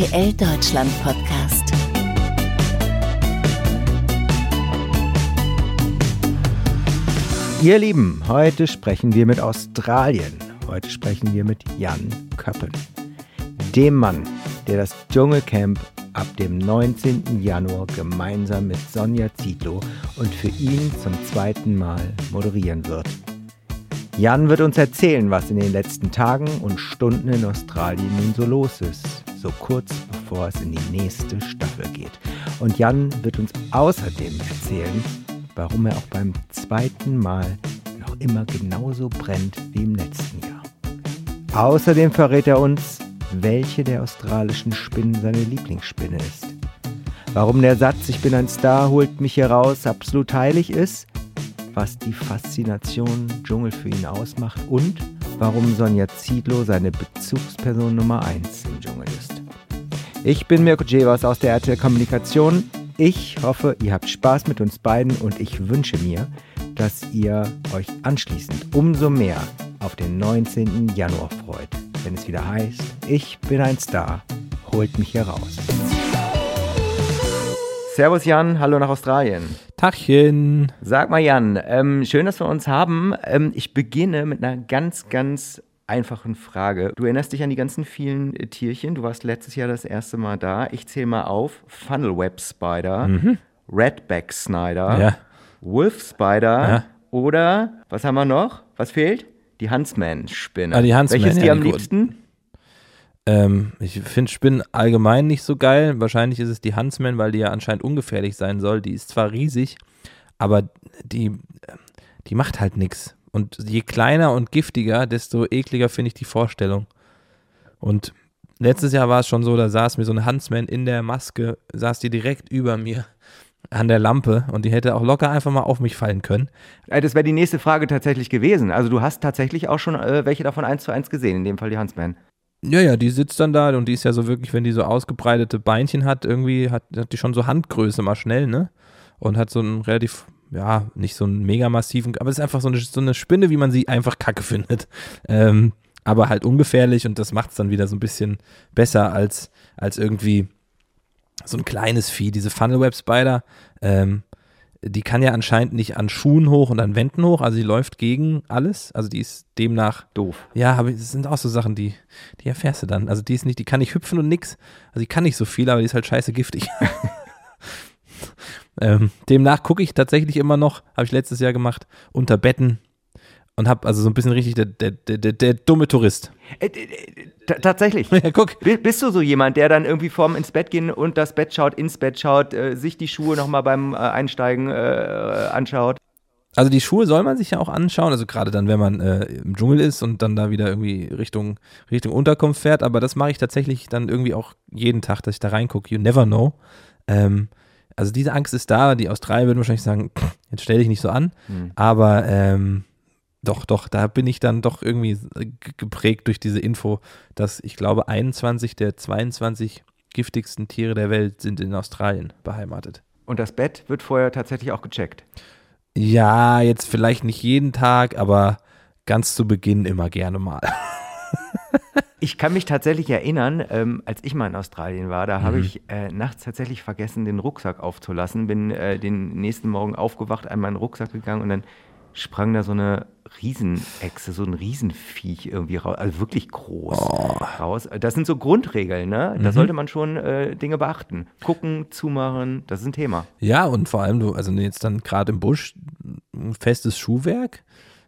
RTL Deutschland Podcast. Ihr Lieben, heute sprechen wir mit Australien. Heute sprechen wir mit Jan Köppen. Dem Mann, der das Dschungelcamp ab dem 19. Januar gemeinsam mit Sonja Zietlow und für ihn zum zweiten Mal moderieren wird. Jan wird uns erzählen, was in den letzten Tagen und Stunden in Australien nun so los ist, so kurz bevor es in die nächste Staffel geht. Und Jan wird uns außerdem erzählen, warum er auch beim zweiten Mal noch immer genauso brennt wie im letzten Jahr. Außerdem verrät er uns, welche der australischen Spinnen seine Lieblingsspinne ist. Warum der Satz Ich bin ein Star, holt mich hier raus absolut heilig ist, was die Faszination Dschungel für ihn ausmacht und warum Sonja Ziedlow seine Bezugsperson Nummer 1 im Dschungel ist. Ich bin Mirko Jevers aus der RTL Kommunikation ich hoffe, ihr habt Spaß mit uns beiden und ich wünsche mir, dass ihr euch anschließend umso mehr auf den 19. Januar freut, wenn es wieder heißt, ich bin ein Star, holt mich hier raus. Servus Jan, hallo nach Australien. Tachchen. Sag mal Jan, ähm, schön, dass wir uns haben. Ähm, ich beginne mit einer ganz, ganz einfachen Frage. Du erinnerst dich an die ganzen vielen äh, Tierchen. Du warst letztes Jahr das erste Mal da. Ich zähle mal auf. Funnel Web Spider, mhm. Redback Snyder, ja. Wolf Spider ja. oder was haben wir noch? Was fehlt? Die Huntsman-Spinne. Ah, die Huntsman, Welches ist die am liebsten? Ähm, ich finde Spinnen allgemein nicht so geil. Wahrscheinlich ist es die Huntsman, weil die ja anscheinend ungefährlich sein soll. Die ist zwar riesig, aber die, die macht halt nichts. Und je kleiner und giftiger, desto ekliger finde ich die Vorstellung. Und letztes Jahr war es schon so, da saß mir so ein Huntsman in der Maske, saß die direkt über mir an der Lampe und die hätte auch locker einfach mal auf mich fallen können. Äh, das wäre die nächste Frage tatsächlich gewesen. Also du hast tatsächlich auch schon äh, welche davon eins zu eins gesehen, in dem Fall die Huntsman. Ja, ja, die sitzt dann da und die ist ja so wirklich, wenn die so ausgebreitete Beinchen hat, irgendwie hat, hat die schon so Handgröße mal schnell, ne? Und hat so ein relativ ja, nicht so einen mega massiven, aber es ist einfach so eine, so eine Spinne, wie man sie einfach kacke findet. Ähm, aber halt ungefährlich und das macht es dann wieder so ein bisschen besser als, als irgendwie so ein kleines Vieh. Diese Funnelweb Spider, ähm, die kann ja anscheinend nicht an Schuhen hoch und an Wänden hoch, also die läuft gegen alles. Also die ist demnach doof. Ja, aber das sind auch so Sachen, die, die erfährst du dann. Also die ist nicht, die kann nicht hüpfen und nix. Also die kann nicht so viel, aber die ist halt scheiße giftig. Ähm, demnach gucke ich tatsächlich immer noch, habe ich letztes Jahr gemacht, unter Betten und habe also so ein bisschen richtig der, der, der, der dumme Tourist. Äh, äh, tatsächlich. Ja, guck. Bist du so jemand, der dann irgendwie vorm ins Bett gehen und das Bett schaut, ins Bett schaut, äh, sich die Schuhe nochmal beim äh, Einsteigen äh, anschaut? Also die Schuhe soll man sich ja auch anschauen, also gerade dann, wenn man äh, im Dschungel ist und dann da wieder irgendwie Richtung, Richtung Unterkunft fährt, aber das mache ich tatsächlich dann irgendwie auch jeden Tag, dass ich da reingucke. You never know. Ähm, also diese Angst ist da. Die Australier würden wahrscheinlich sagen, jetzt stell dich nicht so an. Mhm. Aber ähm, doch, doch, da bin ich dann doch irgendwie geprägt durch diese Info, dass ich glaube, 21 der 22 giftigsten Tiere der Welt sind in Australien beheimatet. Und das Bett wird vorher tatsächlich auch gecheckt? Ja, jetzt vielleicht nicht jeden Tag, aber ganz zu Beginn immer gerne mal. Ich kann mich tatsächlich erinnern, ähm, als ich mal in Australien war, da mhm. habe ich äh, nachts tatsächlich vergessen, den Rucksack aufzulassen. Bin äh, den nächsten Morgen aufgewacht, an meinen Rucksack gegangen und dann sprang da so eine Riesenechse, so ein Riesenviech irgendwie raus, also wirklich groß oh. raus. Das sind so Grundregeln, ne? Da mhm. sollte man schon äh, Dinge beachten. Gucken, zumachen, das ist ein Thema. Ja, und vor allem du, also jetzt dann gerade im Busch, ein festes Schuhwerk.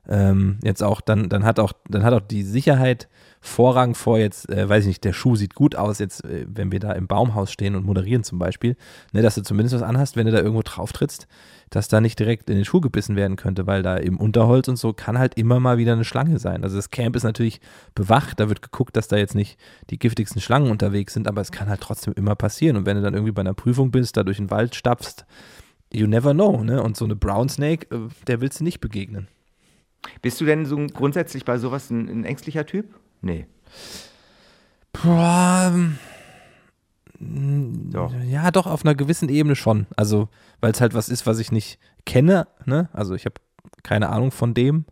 Ähm, jetzt auch, dann, dann hat auch, dann hat auch die Sicherheit Vorrang vor jetzt, äh, weiß ich nicht, der Schuh sieht gut aus, jetzt, äh, wenn wir da im Baumhaus stehen und moderieren zum Beispiel, ne, dass du zumindest was anhast, wenn du da irgendwo drauf trittst, dass da nicht direkt in den Schuh gebissen werden könnte, weil da im Unterholz und so kann halt immer mal wieder eine Schlange sein. Also das Camp ist natürlich bewacht, da wird geguckt, dass da jetzt nicht die giftigsten Schlangen unterwegs sind, aber es kann halt trotzdem immer passieren. Und wenn du dann irgendwie bei einer Prüfung bist, da durch den Wald stapfst, you never know, ne? Und so eine Brown Snake, äh, der willst du nicht begegnen. Bist du denn so grundsätzlich bei sowas ein, ein ängstlicher Typ? Nee. Boah, doch. Ja, doch, auf einer gewissen Ebene schon. Also, weil es halt was ist, was ich nicht kenne, ne? Also ich habe keine Ahnung von dem.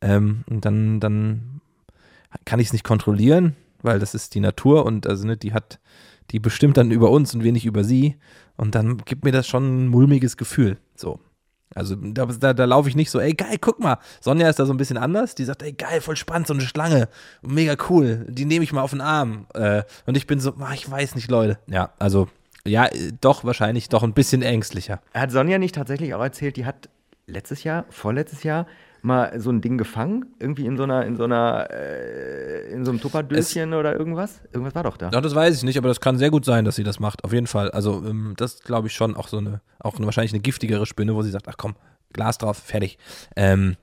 Ähm, und dann, dann kann ich es nicht kontrollieren, weil das ist die Natur und also ne, die hat, die bestimmt dann über uns und wir nicht über sie. Und dann gibt mir das schon ein mulmiges Gefühl. So. Also da, da, da laufe ich nicht so, ey geil, guck mal. Sonja ist da so ein bisschen anders. Die sagt, ey geil, voll spannend, so eine Schlange. Mega cool. Die nehme ich mal auf den Arm. Äh, und ich bin so, ach, ich weiß nicht, Leute. Ja, also ja, doch wahrscheinlich doch ein bisschen ängstlicher. Hat Sonja nicht tatsächlich auch erzählt, die hat letztes Jahr, vorletztes Jahr, mal so ein Ding gefangen? Irgendwie in so einer, in so einer, äh, in so einem Tupperdöschen oder irgendwas? Irgendwas war doch da. Ja, das weiß ich nicht, aber das kann sehr gut sein, dass sie das macht. Auf jeden Fall. Also, ähm, das glaube ich schon auch so eine, auch eine, wahrscheinlich eine giftigere Spinne, wo sie sagt, ach komm, Glas drauf, fertig. Ähm,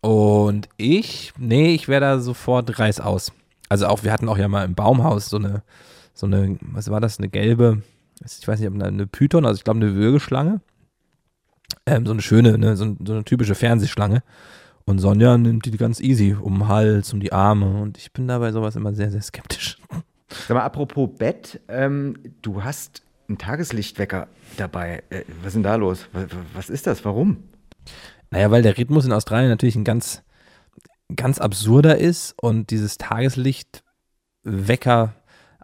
und ich, nee, ich wäre da sofort reiß aus. Also auch, wir hatten auch ja mal im Baumhaus so eine, so eine, was war das, eine gelbe, ich weiß nicht, eine Python, also ich glaube eine Würgeschlange. Ähm, so eine schöne, ne, so, so, eine typische Fernsehschlange. Und Sonja nimmt die ganz easy um den Hals, um die Arme. Und ich bin da bei sowas immer sehr, sehr skeptisch. Sag mal, apropos Bett, ähm, du hast einen Tageslichtwecker dabei. Äh, was ist denn da los? Was, was ist das? Warum? Naja, weil der Rhythmus in Australien natürlich ein ganz, ganz absurder ist und dieses Tageslichtwecker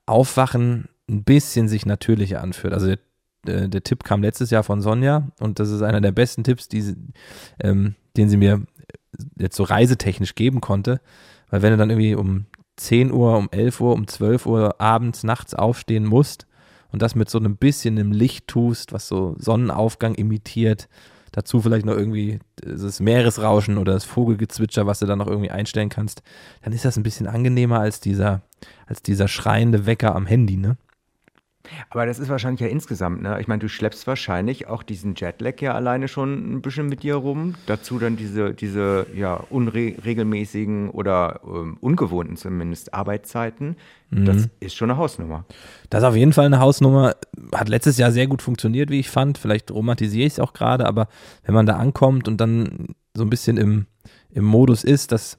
aufwachen ein bisschen sich natürlicher anfühlt. Also äh, der, Tipp kam letztes Jahr von Sonja und das ist einer der besten Tipps, die, ähm, den sie mir jetzt so reisetechnisch geben konnte. Weil wenn du dann irgendwie um 10 Uhr, um 11 Uhr, um 12 Uhr abends, nachts aufstehen musst und das mit so einem bisschen im Licht tust, was so Sonnenaufgang imitiert, dazu vielleicht noch irgendwie das Meeresrauschen oder das Vogelgezwitscher, was du dann noch irgendwie einstellen kannst, dann ist das ein bisschen angenehmer als dieser, als dieser schreiende Wecker am Handy, ne? Aber das ist wahrscheinlich ja insgesamt, ne? Ich meine, du schleppst wahrscheinlich auch diesen Jetlag ja alleine schon ein bisschen mit dir rum. Dazu dann diese, diese ja, unregelmäßigen oder ähm, ungewohnten zumindest Arbeitszeiten. Mhm. Das ist schon eine Hausnummer. Das ist auf jeden Fall eine Hausnummer. Hat letztes Jahr sehr gut funktioniert, wie ich fand. Vielleicht romantisiere ich es auch gerade, aber wenn man da ankommt und dann so ein bisschen im, im Modus ist, dass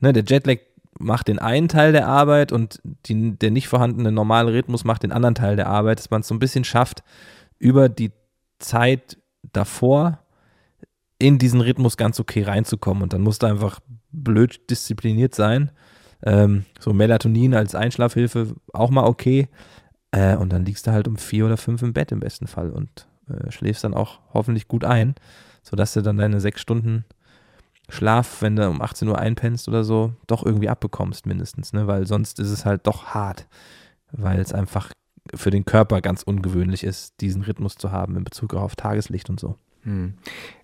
ne, der Jetlag macht den einen Teil der Arbeit und die, der nicht vorhandene normale Rhythmus macht den anderen Teil der Arbeit, dass man es so ein bisschen schafft, über die Zeit davor in diesen Rhythmus ganz okay reinzukommen. Und dann musst du einfach blöd diszipliniert sein. Ähm, so Melatonin als Einschlafhilfe auch mal okay. Äh, und dann liegst du halt um vier oder fünf im Bett im besten Fall und äh, schläfst dann auch hoffentlich gut ein, sodass du dann deine sechs Stunden Schlaf, wenn du um 18 Uhr einpennst oder so, doch irgendwie abbekommst mindestens, ne? weil sonst ist es halt doch hart, weil es einfach für den Körper ganz ungewöhnlich ist, diesen Rhythmus zu haben in Bezug auf Tageslicht und so. Hm.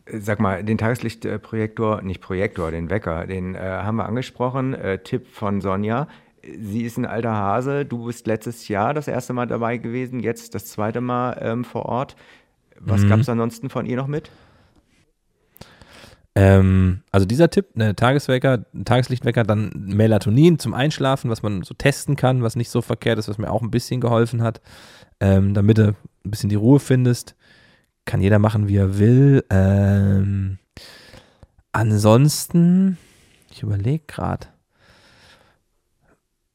Sag mal, den Tageslichtprojektor, nicht Projektor, den Wecker, den äh, haben wir angesprochen. Äh, Tipp von Sonja. Sie ist ein alter Hase. Du bist letztes Jahr das erste Mal dabei gewesen, jetzt das zweite Mal ähm, vor Ort. Was mhm. gab es ansonsten von ihr noch mit? Ähm, also dieser Tipp, ne, Tageswecker, Tageslichtwecker, dann Melatonin zum Einschlafen, was man so testen kann, was nicht so verkehrt ist, was mir auch ein bisschen geholfen hat, ähm, damit du ein bisschen die Ruhe findest. Kann jeder machen, wie er will. Ähm, ansonsten, ich überlege gerade.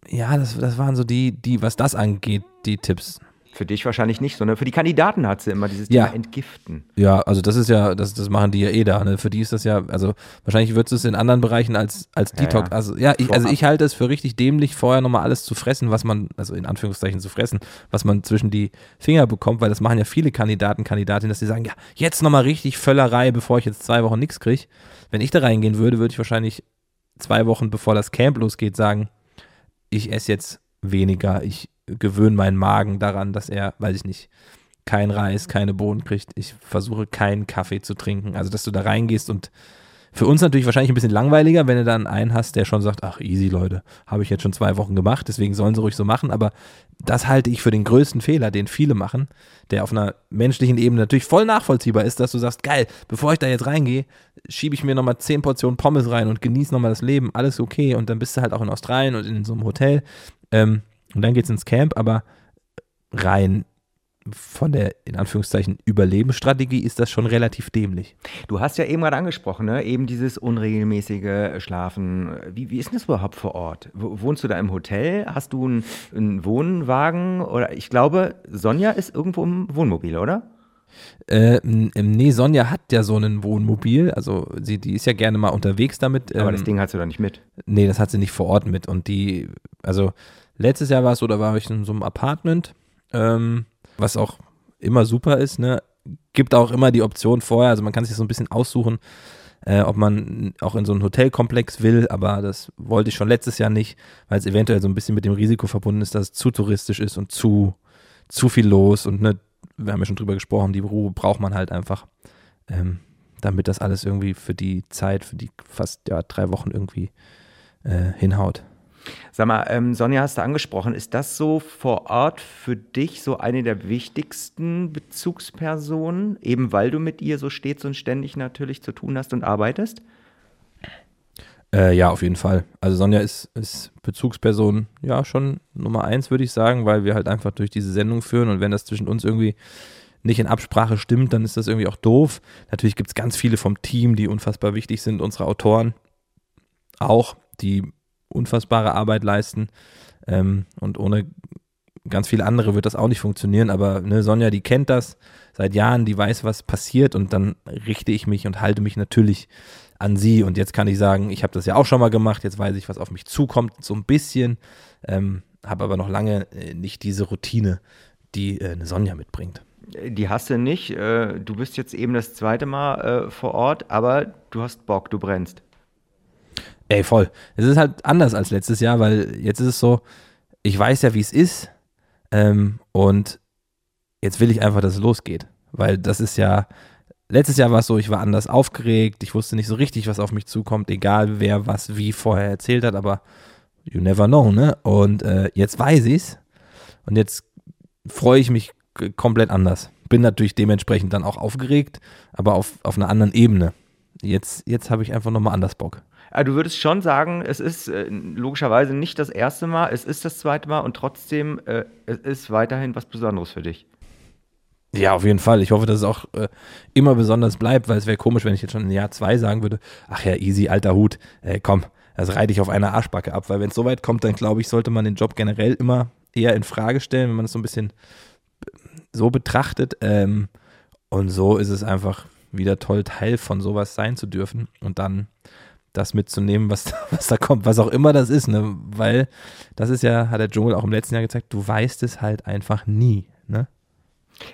Ja, das, das waren so die, die, was das angeht, die Tipps. Für dich wahrscheinlich nicht, sondern für die Kandidaten hat sie immer dieses ja. Thema Entgiften. Ja, also das ist ja, das, das machen die ja eh da. Ne? Für die ist das ja, also wahrscheinlich wird es in anderen Bereichen als, als Detox. Ja, Also ja, ich, also ich halte es für richtig dämlich, vorher nochmal alles zu fressen, was man, also in Anführungszeichen zu fressen, was man zwischen die Finger bekommt, weil das machen ja viele Kandidaten, Kandidatinnen, dass sie sagen, ja, jetzt nochmal richtig Völlerei, bevor ich jetzt zwei Wochen nichts kriege. Wenn ich da reingehen würde, würde ich wahrscheinlich zwei Wochen bevor das Camp losgeht sagen, ich esse jetzt weniger, ich gewöhne meinen Magen daran, dass er, weiß ich nicht, kein Reis, keine Bohnen kriegt. Ich versuche keinen Kaffee zu trinken. Also, dass du da reingehst und für uns natürlich wahrscheinlich ein bisschen langweiliger, wenn du dann einen hast, der schon sagt, ach easy Leute, habe ich jetzt schon zwei Wochen gemacht, deswegen sollen sie ruhig so machen. Aber das halte ich für den größten Fehler, den viele machen, der auf einer menschlichen Ebene natürlich voll nachvollziehbar ist, dass du sagst, geil, bevor ich da jetzt reingehe, schiebe ich mir nochmal zehn Portionen Pommes rein und genieße nochmal das Leben, alles okay. Und dann bist du halt auch in Australien und in so einem Hotel. Ähm, und dann geht es ins Camp, aber rein von der, in Anführungszeichen, Überlebensstrategie ist das schon relativ dämlich. Du hast ja eben gerade angesprochen, ne? eben dieses unregelmäßige Schlafen. Wie, wie ist denn das überhaupt vor Ort? Wohnst du da im Hotel? Hast du einen, einen Wohnwagen? Oder ich glaube, Sonja ist irgendwo im Wohnmobil, oder? Äh, nee, Sonja hat ja so ein Wohnmobil, also sie, die ist ja gerne mal unterwegs damit. Aber ähm, das Ding hast du da nicht mit? Nee, das hat sie nicht vor Ort mit. Und die, also Letztes Jahr war es so, da war ich in so einem Apartment ähm, was auch immer super ist, ne? Gibt auch immer die Option vorher, also man kann sich so ein bisschen aussuchen, äh, ob man auch in so einen Hotelkomplex will, aber das wollte ich schon letztes Jahr nicht, weil es eventuell so ein bisschen mit dem Risiko verbunden ist, dass es zu touristisch ist und zu, zu viel los und ne, wir haben ja schon drüber gesprochen, die Ruhe braucht man halt einfach, ähm, damit das alles irgendwie für die Zeit, für die fast ja, drei Wochen irgendwie äh, hinhaut. Sag mal, ähm, Sonja hast du angesprochen, ist das so vor Ort für dich so eine der wichtigsten Bezugspersonen, eben weil du mit ihr so stets und ständig natürlich zu tun hast und arbeitest? Äh, ja, auf jeden Fall. Also Sonja ist, ist Bezugsperson, ja, schon Nummer eins, würde ich sagen, weil wir halt einfach durch diese Sendung führen und wenn das zwischen uns irgendwie nicht in Absprache stimmt, dann ist das irgendwie auch doof. Natürlich gibt es ganz viele vom Team, die unfassbar wichtig sind, unsere Autoren auch, die unfassbare Arbeit leisten. Ähm, und ohne ganz viele andere wird das auch nicht funktionieren. Aber ne, Sonja, die kennt das seit Jahren, die weiß, was passiert und dann richte ich mich und halte mich natürlich an sie. Und jetzt kann ich sagen, ich habe das ja auch schon mal gemacht, jetzt weiß ich, was auf mich zukommt, so ein bisschen. Ähm, habe aber noch lange äh, nicht diese Routine, die äh, eine Sonja mitbringt. Die hast du nicht. Äh, du bist jetzt eben das zweite Mal äh, vor Ort, aber du hast Bock, du brennst. Ey, voll. Es ist halt anders als letztes Jahr, weil jetzt ist es so, ich weiß ja, wie es ist. Ähm, und jetzt will ich einfach, dass es losgeht. Weil das ist ja, letztes Jahr war es so, ich war anders aufgeregt, ich wusste nicht so richtig, was auf mich zukommt, egal wer was wie vorher erzählt hat, aber you never know, ne? Und äh, jetzt weiß ich's und jetzt freue ich mich komplett anders. Bin natürlich dementsprechend dann auch aufgeregt, aber auf, auf einer anderen Ebene. Jetzt, jetzt habe ich einfach nochmal anders Bock. Aber du würdest schon sagen, es ist äh, logischerweise nicht das erste Mal, es ist das zweite Mal und trotzdem, äh, es ist weiterhin was Besonderes für dich. Ja, auf jeden Fall. Ich hoffe, dass es auch äh, immer besonders bleibt, weil es wäre komisch, wenn ich jetzt schon in Jahr zwei sagen würde, ach ja, easy, alter Hut, äh, komm, das reite ich auf einer Arschbacke ab, weil wenn es so weit kommt, dann glaube ich, sollte man den Job generell immer eher in Frage stellen, wenn man es so ein bisschen so betrachtet. Ähm, und so ist es einfach wieder toll, Teil von sowas sein zu dürfen und dann das mitzunehmen, was, was da kommt, was auch immer das ist, ne? Weil das ist ja, hat der Dschungel auch im letzten Jahr gezeigt, du weißt es halt einfach nie, ne?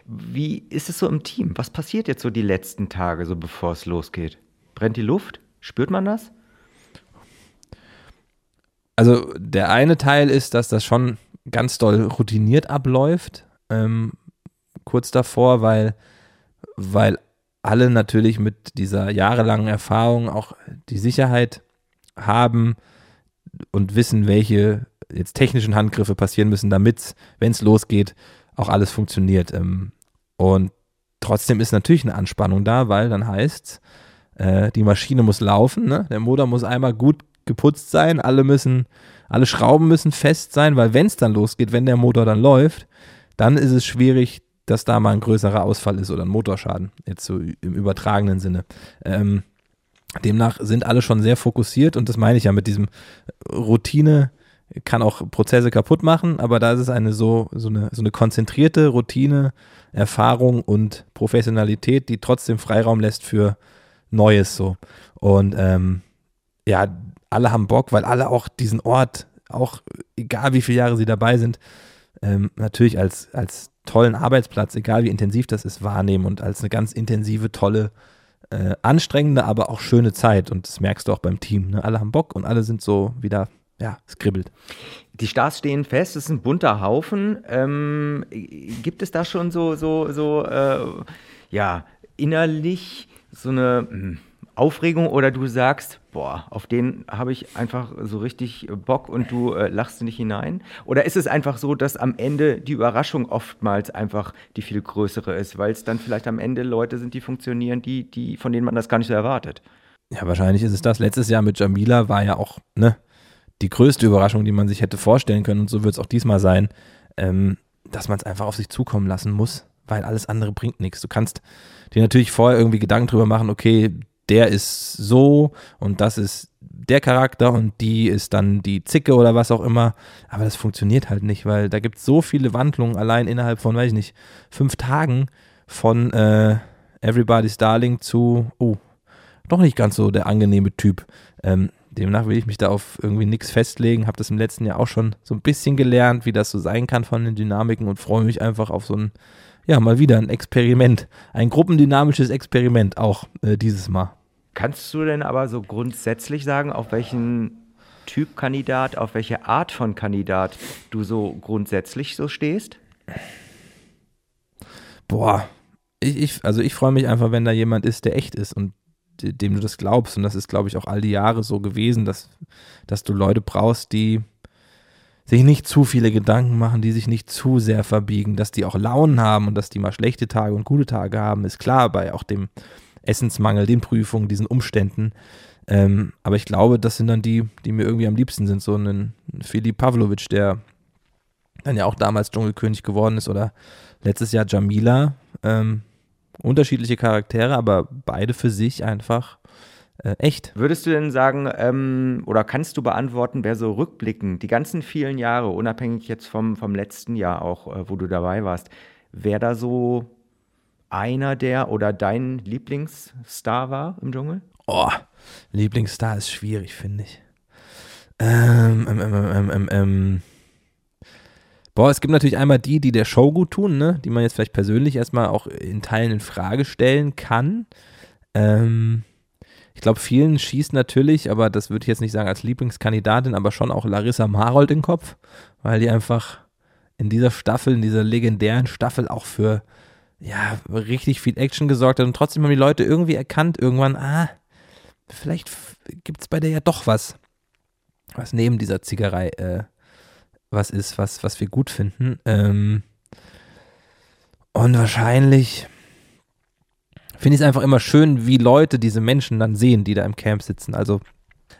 Wie ist es so im Team? Was passiert jetzt so die letzten Tage, so bevor es losgeht? Brennt die Luft? Spürt man das? Also der eine Teil ist, dass das schon ganz doll routiniert abläuft, ähm, kurz davor, weil, weil alle natürlich mit dieser jahrelangen Erfahrung auch die Sicherheit haben und wissen, welche jetzt technischen Handgriffe passieren müssen, damit, wenn es losgeht, auch alles funktioniert. Ähm, und trotzdem ist natürlich eine Anspannung da, weil dann heißt äh, die Maschine muss laufen, ne? der Motor muss einmal gut geputzt sein, alle müssen, alle Schrauben müssen fest sein, weil wenn es dann losgeht, wenn der Motor dann läuft, dann ist es schwierig, dass da mal ein größerer Ausfall ist oder ein Motorschaden, jetzt so im übertragenen Sinne. Ähm, demnach sind alle schon sehr fokussiert und das meine ich ja mit diesem Routine kann auch Prozesse kaputt machen, aber da ist es eine so, so eine, so eine konzentrierte Routine, Erfahrung und Professionalität, die trotzdem Freiraum lässt für Neues so. Und ähm, ja, alle haben Bock, weil alle auch diesen Ort, auch egal wie viele Jahre sie dabei sind, ähm, natürlich als, als tollen Arbeitsplatz, egal wie intensiv das ist, wahrnehmen und als eine ganz intensive, tolle, äh, anstrengende, aber auch schöne Zeit. Und das merkst du auch beim Team. Ne? Alle haben Bock und alle sind so wieder, ja, es kribbelt. Die Stars stehen fest, es ist ein bunter Haufen. Ähm, gibt es da schon so, so, so, äh, ja, innerlich so eine hm, Aufregung oder du sagst, boah, auf den habe ich einfach so richtig Bock und du äh, lachst nicht hinein? Oder ist es einfach so, dass am Ende die Überraschung oftmals einfach die viel größere ist, weil es dann vielleicht am Ende Leute sind, die funktionieren, die, die, von denen man das gar nicht so erwartet? Ja, wahrscheinlich ist es das. Letztes Jahr mit Jamila war ja auch, ne, die größte Überraschung, die man sich hätte vorstellen können, und so wird es auch diesmal sein, ähm, dass man es einfach auf sich zukommen lassen muss, weil alles andere bringt nichts. Du kannst dir natürlich vorher irgendwie Gedanken drüber machen, okay, der ist so und das ist der Charakter und die ist dann die Zicke oder was auch immer. Aber das funktioniert halt nicht, weil da gibt es so viele Wandlungen allein innerhalb von, weiß ich nicht, fünf Tagen von äh, Everybody's Darling zu, oh, doch nicht ganz so der angenehme Typ. Ähm, demnach will ich mich da auf irgendwie nichts festlegen. Habe das im letzten Jahr auch schon so ein bisschen gelernt, wie das so sein kann von den Dynamiken und freue mich einfach auf so ein, ja, mal wieder ein Experiment. Ein gruppendynamisches Experiment auch äh, dieses Mal. Kannst du denn aber so grundsätzlich sagen, auf welchen Typ Kandidat, auf welche Art von Kandidat du so grundsätzlich so stehst? Boah, ich, ich also ich freue mich einfach, wenn da jemand ist, der echt ist und dem du das glaubst. Und das ist, glaube ich, auch all die Jahre so gewesen, dass, dass du Leute brauchst, die sich nicht zu viele Gedanken machen, die sich nicht zu sehr verbiegen, dass die auch Launen haben und dass die mal schlechte Tage und gute Tage haben, ist klar bei auch dem Essensmangel, den Prüfungen, diesen Umständen. Ähm, aber ich glaube, das sind dann die, die mir irgendwie am liebsten sind. So ein Filip Pavlovic, der dann ja auch damals Dschungelkönig geworden ist oder letztes Jahr Jamila. Ähm, unterschiedliche Charaktere, aber beide für sich einfach äh, echt. Würdest du denn sagen, ähm, oder kannst du beantworten, wer so rückblicken, die ganzen vielen Jahre, unabhängig jetzt vom, vom letzten Jahr auch, äh, wo du dabei warst, wer da so einer der oder dein Lieblingsstar war im Dschungel? Oh, Lieblingsstar ist schwierig, finde ich. Ähm, ähm, ähm, ähm, ähm, Boah, es gibt natürlich einmal die, die der Show gut tun, ne? die man jetzt vielleicht persönlich erstmal auch in Teilen in Frage stellen kann. Ähm, ich glaube, vielen schießt natürlich, aber das würde ich jetzt nicht sagen als Lieblingskandidatin, aber schon auch Larissa Marold in den Kopf, weil die einfach in dieser Staffel, in dieser legendären Staffel auch für ja, richtig viel Action gesorgt hat und trotzdem haben die Leute irgendwie erkannt irgendwann, ah, vielleicht gibt es bei der ja doch was, was neben dieser Ziegerei äh, was ist, was, was wir gut finden. Ähm, und wahrscheinlich finde ich es einfach immer schön, wie Leute diese Menschen dann sehen, die da im Camp sitzen. Also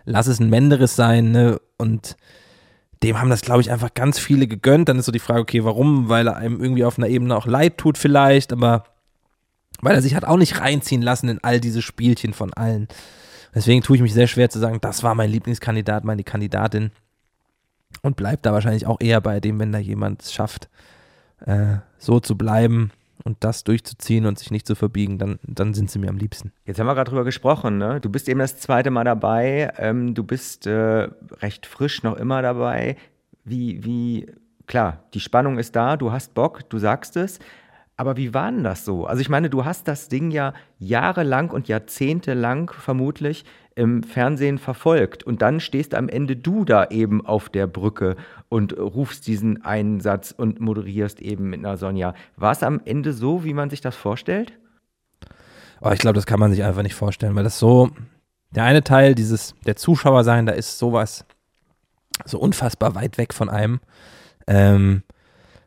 lass es ein Menderes sein, ne? Und dem haben das, glaube ich, einfach ganz viele gegönnt. Dann ist so die Frage, okay, warum? Weil er einem irgendwie auf einer Ebene auch leid tut vielleicht, aber weil er sich hat auch nicht reinziehen lassen in all diese Spielchen von allen. Deswegen tue ich mich sehr schwer zu sagen, das war mein Lieblingskandidat, meine Kandidatin und bleibt da wahrscheinlich auch eher bei dem, wenn da jemand es schafft, äh, so zu bleiben und das durchzuziehen und sich nicht zu verbiegen, dann, dann sind sie mir am liebsten. Jetzt haben wir gerade drüber gesprochen, ne? Du bist eben das zweite Mal dabei, ähm, du bist äh, recht frisch noch immer dabei. Wie, wie, klar, die Spannung ist da, du hast Bock, du sagst es, aber wie war denn das so? Also ich meine, du hast das Ding ja jahrelang und jahrzehntelang vermutlich im Fernsehen verfolgt und dann stehst am Ende du da eben auf der Brücke und rufst diesen einen Satz und moderierst eben mit einer Sonja. War es am Ende so, wie man sich das vorstellt? Oh, ich glaube, das kann man sich einfach nicht vorstellen, weil das so, der eine Teil dieses, der Zuschauer sein, da ist sowas so unfassbar weit weg von einem. Ähm,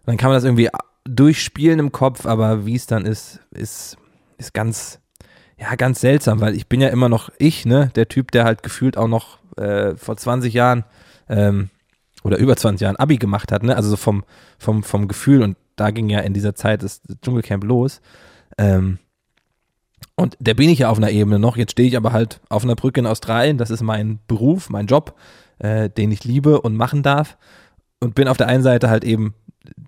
dann kann man das irgendwie durchspielen im Kopf, aber wie es dann ist, ist, ist ganz, ja, ganz seltsam, weil ich bin ja immer noch ich, ne, der Typ, der halt gefühlt auch noch äh, vor 20 Jahren ähm, oder über 20 Jahren Abi gemacht hat, ne, also so vom, vom, vom Gefühl und da ging ja in dieser Zeit das Dschungelcamp los. Ähm, und der bin ich ja auf einer Ebene noch. Jetzt stehe ich aber halt auf einer Brücke in Australien. Das ist mein Beruf, mein Job, äh, den ich liebe und machen darf. Und bin auf der einen Seite halt eben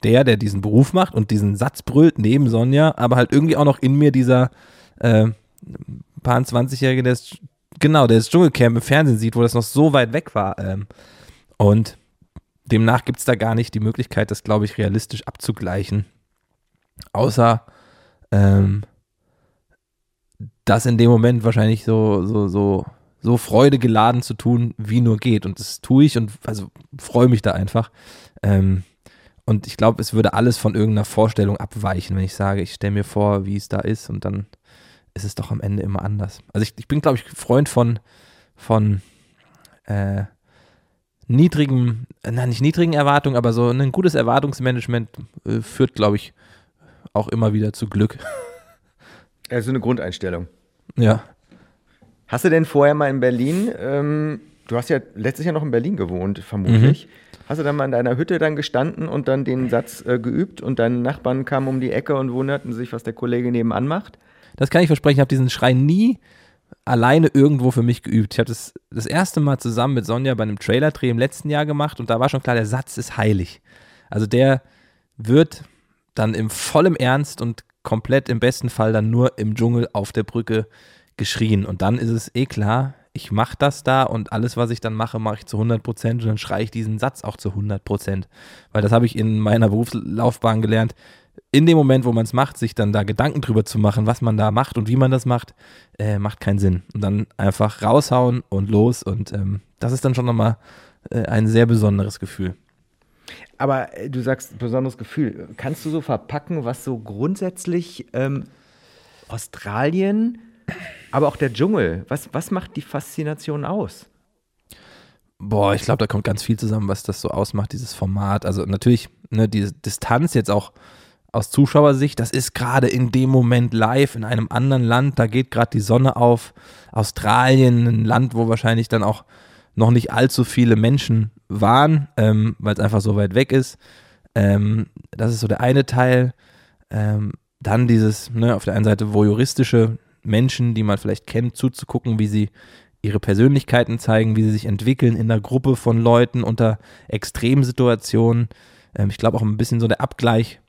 der, der diesen Beruf macht und diesen Satz brüllt neben Sonja, aber halt irgendwie auch noch in mir dieser äh, paar 20-Jährige, der ist, genau, der das Dschungelcamp im Fernsehen sieht, wo das noch so weit weg war. Ähm, und demnach gibt es da gar nicht die Möglichkeit, das, glaube ich, realistisch abzugleichen. Außer, ähm, das in dem Moment wahrscheinlich so, so, so, so Freude geladen zu tun, wie nur geht. Und das tue ich und also freue mich da einfach. Ähm, und ich glaube, es würde alles von irgendeiner Vorstellung abweichen, wenn ich sage, ich stelle mir vor, wie es da ist und dann ist es doch am Ende immer anders. Also ich, ich bin, glaube ich, Freund von, von äh, niedrigen, äh, nein, nicht niedrigen Erwartungen, aber so ein gutes Erwartungsmanagement äh, führt, glaube ich, auch immer wieder zu Glück. Also eine Grundeinstellung. Ja. Hast du denn vorher mal in Berlin, ähm, du hast ja letztes Jahr noch in Berlin gewohnt, vermutlich. Mhm. Hast du dann mal in deiner Hütte dann gestanden und dann den Satz äh, geübt und deine Nachbarn kamen um die Ecke und wunderten sich, was der Kollege nebenan macht? Das kann ich versprechen, ich habe diesen Schrei nie alleine irgendwo für mich geübt. Ich habe das das erste Mal zusammen mit Sonja bei einem Trailer-Dreh im letzten Jahr gemacht und da war schon klar, der Satz ist heilig. Also der wird dann im vollem Ernst und komplett im besten Fall dann nur im Dschungel auf der Brücke geschrien. Und dann ist es eh klar, ich mache das da und alles, was ich dann mache, mache ich zu 100 Prozent und dann schreie ich diesen Satz auch zu 100 Prozent. Weil das habe ich in meiner Berufslaufbahn gelernt. In dem Moment, wo man es macht, sich dann da Gedanken drüber zu machen, was man da macht und wie man das macht, äh, macht keinen Sinn. Und dann einfach raushauen und los und ähm, das ist dann schon nochmal äh, ein sehr besonderes Gefühl. Aber äh, du sagst besonderes Gefühl. Kannst du so verpacken, was so grundsätzlich ähm, Australien, aber auch der Dschungel, was, was macht die Faszination aus? Boah, ich glaube, da kommt ganz viel zusammen, was das so ausmacht, dieses Format. Also natürlich, ne, diese Distanz jetzt auch aus Zuschauersicht, das ist gerade in dem Moment live in einem anderen Land, da geht gerade die Sonne auf. Australien, ein Land, wo wahrscheinlich dann auch noch nicht allzu viele Menschen waren, ähm, weil es einfach so weit weg ist. Ähm, das ist so der eine Teil. Ähm, dann dieses, ne, auf der einen Seite voyeuristische Menschen, die man vielleicht kennt, zuzugucken, wie sie ihre Persönlichkeiten zeigen, wie sie sich entwickeln in einer Gruppe von Leuten unter Extremsituationen. Ähm, ich glaube auch ein bisschen so der Abgleich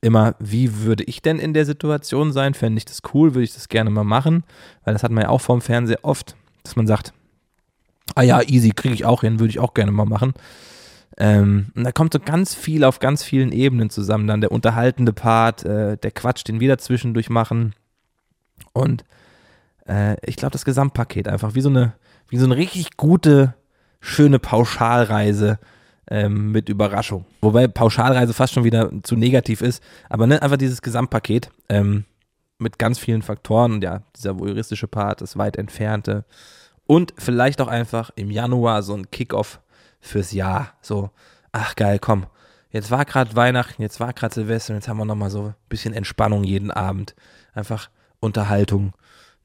immer, wie würde ich denn in der Situation sein? Fände ich das cool, würde ich das gerne mal machen, weil das hat man ja auch vorm Fernseher oft, dass man sagt, ah ja, easy, kriege ich auch hin, würde ich auch gerne mal machen. Ähm, und da kommt so ganz viel auf ganz vielen Ebenen zusammen. Dann der unterhaltende Part, äh, der Quatsch, den wir da zwischendurch machen. Und äh, ich glaube, das Gesamtpaket einfach wie so eine, wie so eine richtig gute, schöne Pauschalreise ähm, mit Überraschung. Wobei Pauschalreise fast schon wieder zu negativ ist. Aber ne, einfach dieses Gesamtpaket ähm, mit ganz vielen Faktoren. Und ja, dieser voyeuristische Part, das weit entfernte. Und vielleicht auch einfach im Januar so ein Kickoff fürs Jahr. So, ach geil, komm. Jetzt war gerade Weihnachten, jetzt war gerade Silvester, jetzt haben wir nochmal so ein bisschen Entspannung jeden Abend. Einfach Unterhaltung,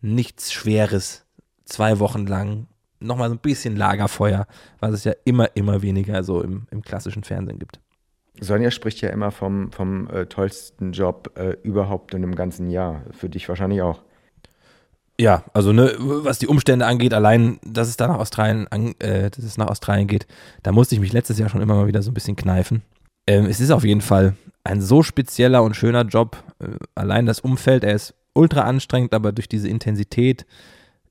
nichts Schweres, zwei Wochen lang, nochmal so ein bisschen Lagerfeuer, was es ja immer, immer weniger so im, im klassischen Fernsehen gibt. Sonja spricht ja immer vom, vom äh, tollsten Job äh, überhaupt in einem ganzen Jahr. Für dich wahrscheinlich auch. Ja, also ne, was die Umstände angeht, allein, dass es da nach Australien, an, äh, dass es nach Australien geht, da musste ich mich letztes Jahr schon immer mal wieder so ein bisschen kneifen. Ähm, es ist auf jeden Fall ein so spezieller und schöner Job. Äh, allein das Umfeld, er ist ultra anstrengend, aber durch diese Intensität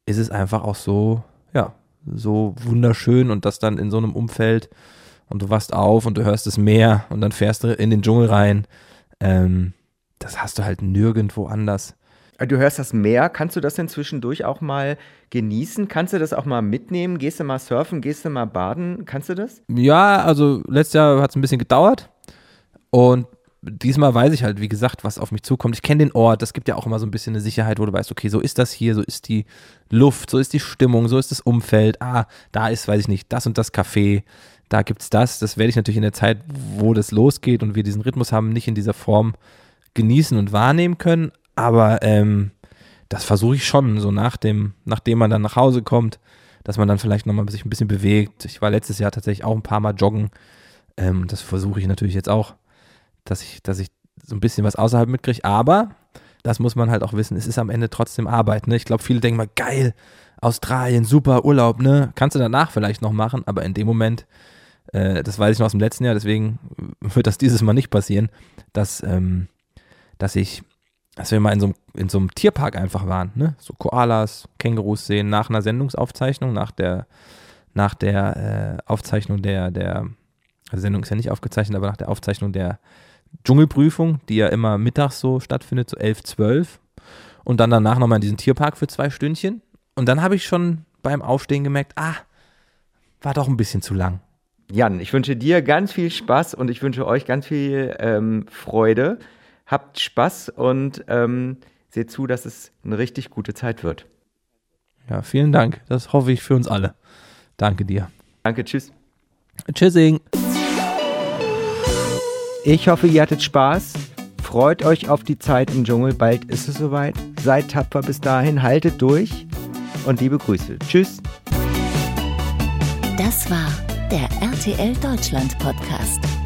ist es einfach auch so, ja, so wunderschön und das dann in so einem Umfeld und du wachst auf und du hörst das Meer und dann fährst du in den Dschungel rein. Ähm, das hast du halt nirgendwo anders. Du hörst das Meer, kannst du das denn zwischendurch auch mal genießen? Kannst du das auch mal mitnehmen? Gehst du mal surfen, gehst du mal baden? Kannst du das? Ja, also letztes Jahr hat es ein bisschen gedauert und diesmal weiß ich halt, wie gesagt, was auf mich zukommt. Ich kenne den Ort, das gibt ja auch immer so ein bisschen eine Sicherheit, wo du weißt, okay, so ist das hier, so ist die Luft, so ist die Stimmung, so ist das Umfeld. Ah, da ist, weiß ich nicht, das und das Café, da gibt es das. Das werde ich natürlich in der Zeit, wo das losgeht und wir diesen Rhythmus haben, nicht in dieser Form genießen und wahrnehmen können. Aber ähm, das versuche ich schon, so nach dem, nachdem man dann nach Hause kommt, dass man dann vielleicht nochmal sich ein bisschen bewegt. Ich war letztes Jahr tatsächlich auch ein paar Mal joggen. Ähm, das versuche ich natürlich jetzt auch, dass ich, dass ich so ein bisschen was außerhalb mitkriege. Aber das muss man halt auch wissen, es ist am Ende trotzdem Arbeit. Ne? Ich glaube, viele denken mal, geil, Australien, super Urlaub, ne? Kannst du danach vielleicht noch machen, aber in dem Moment, äh, das weiß ich noch aus dem letzten Jahr, deswegen wird das dieses Mal nicht passieren, dass, ähm, dass ich dass wir mal in so, einem, in so einem Tierpark einfach waren, ne? So Koalas, Kängurus sehen nach einer Sendungsaufzeichnung, nach der, nach der äh, Aufzeichnung der, der also Sendung ist ja nicht aufgezeichnet, aber nach der Aufzeichnung der Dschungelprüfung, die ja immer mittags so stattfindet, so 11, 12. Und dann danach nochmal in diesen Tierpark für zwei Stündchen. Und dann habe ich schon beim Aufstehen gemerkt, ah, war doch ein bisschen zu lang. Jan, ich wünsche dir ganz viel Spaß und ich wünsche euch ganz viel ähm, Freude habt Spaß und ähm, seht zu, dass es eine richtig gute Zeit wird. Ja, vielen Dank. Das hoffe ich für uns alle. Danke dir. Danke, tschüss. Tschüssing. Ich hoffe, ihr hattet Spaß. Freut euch auf die Zeit im Dschungel. Bald ist es soweit. Seid tapfer bis dahin. Haltet durch. Und liebe Grüße. Tschüss. Das war der RTL Deutschland Podcast.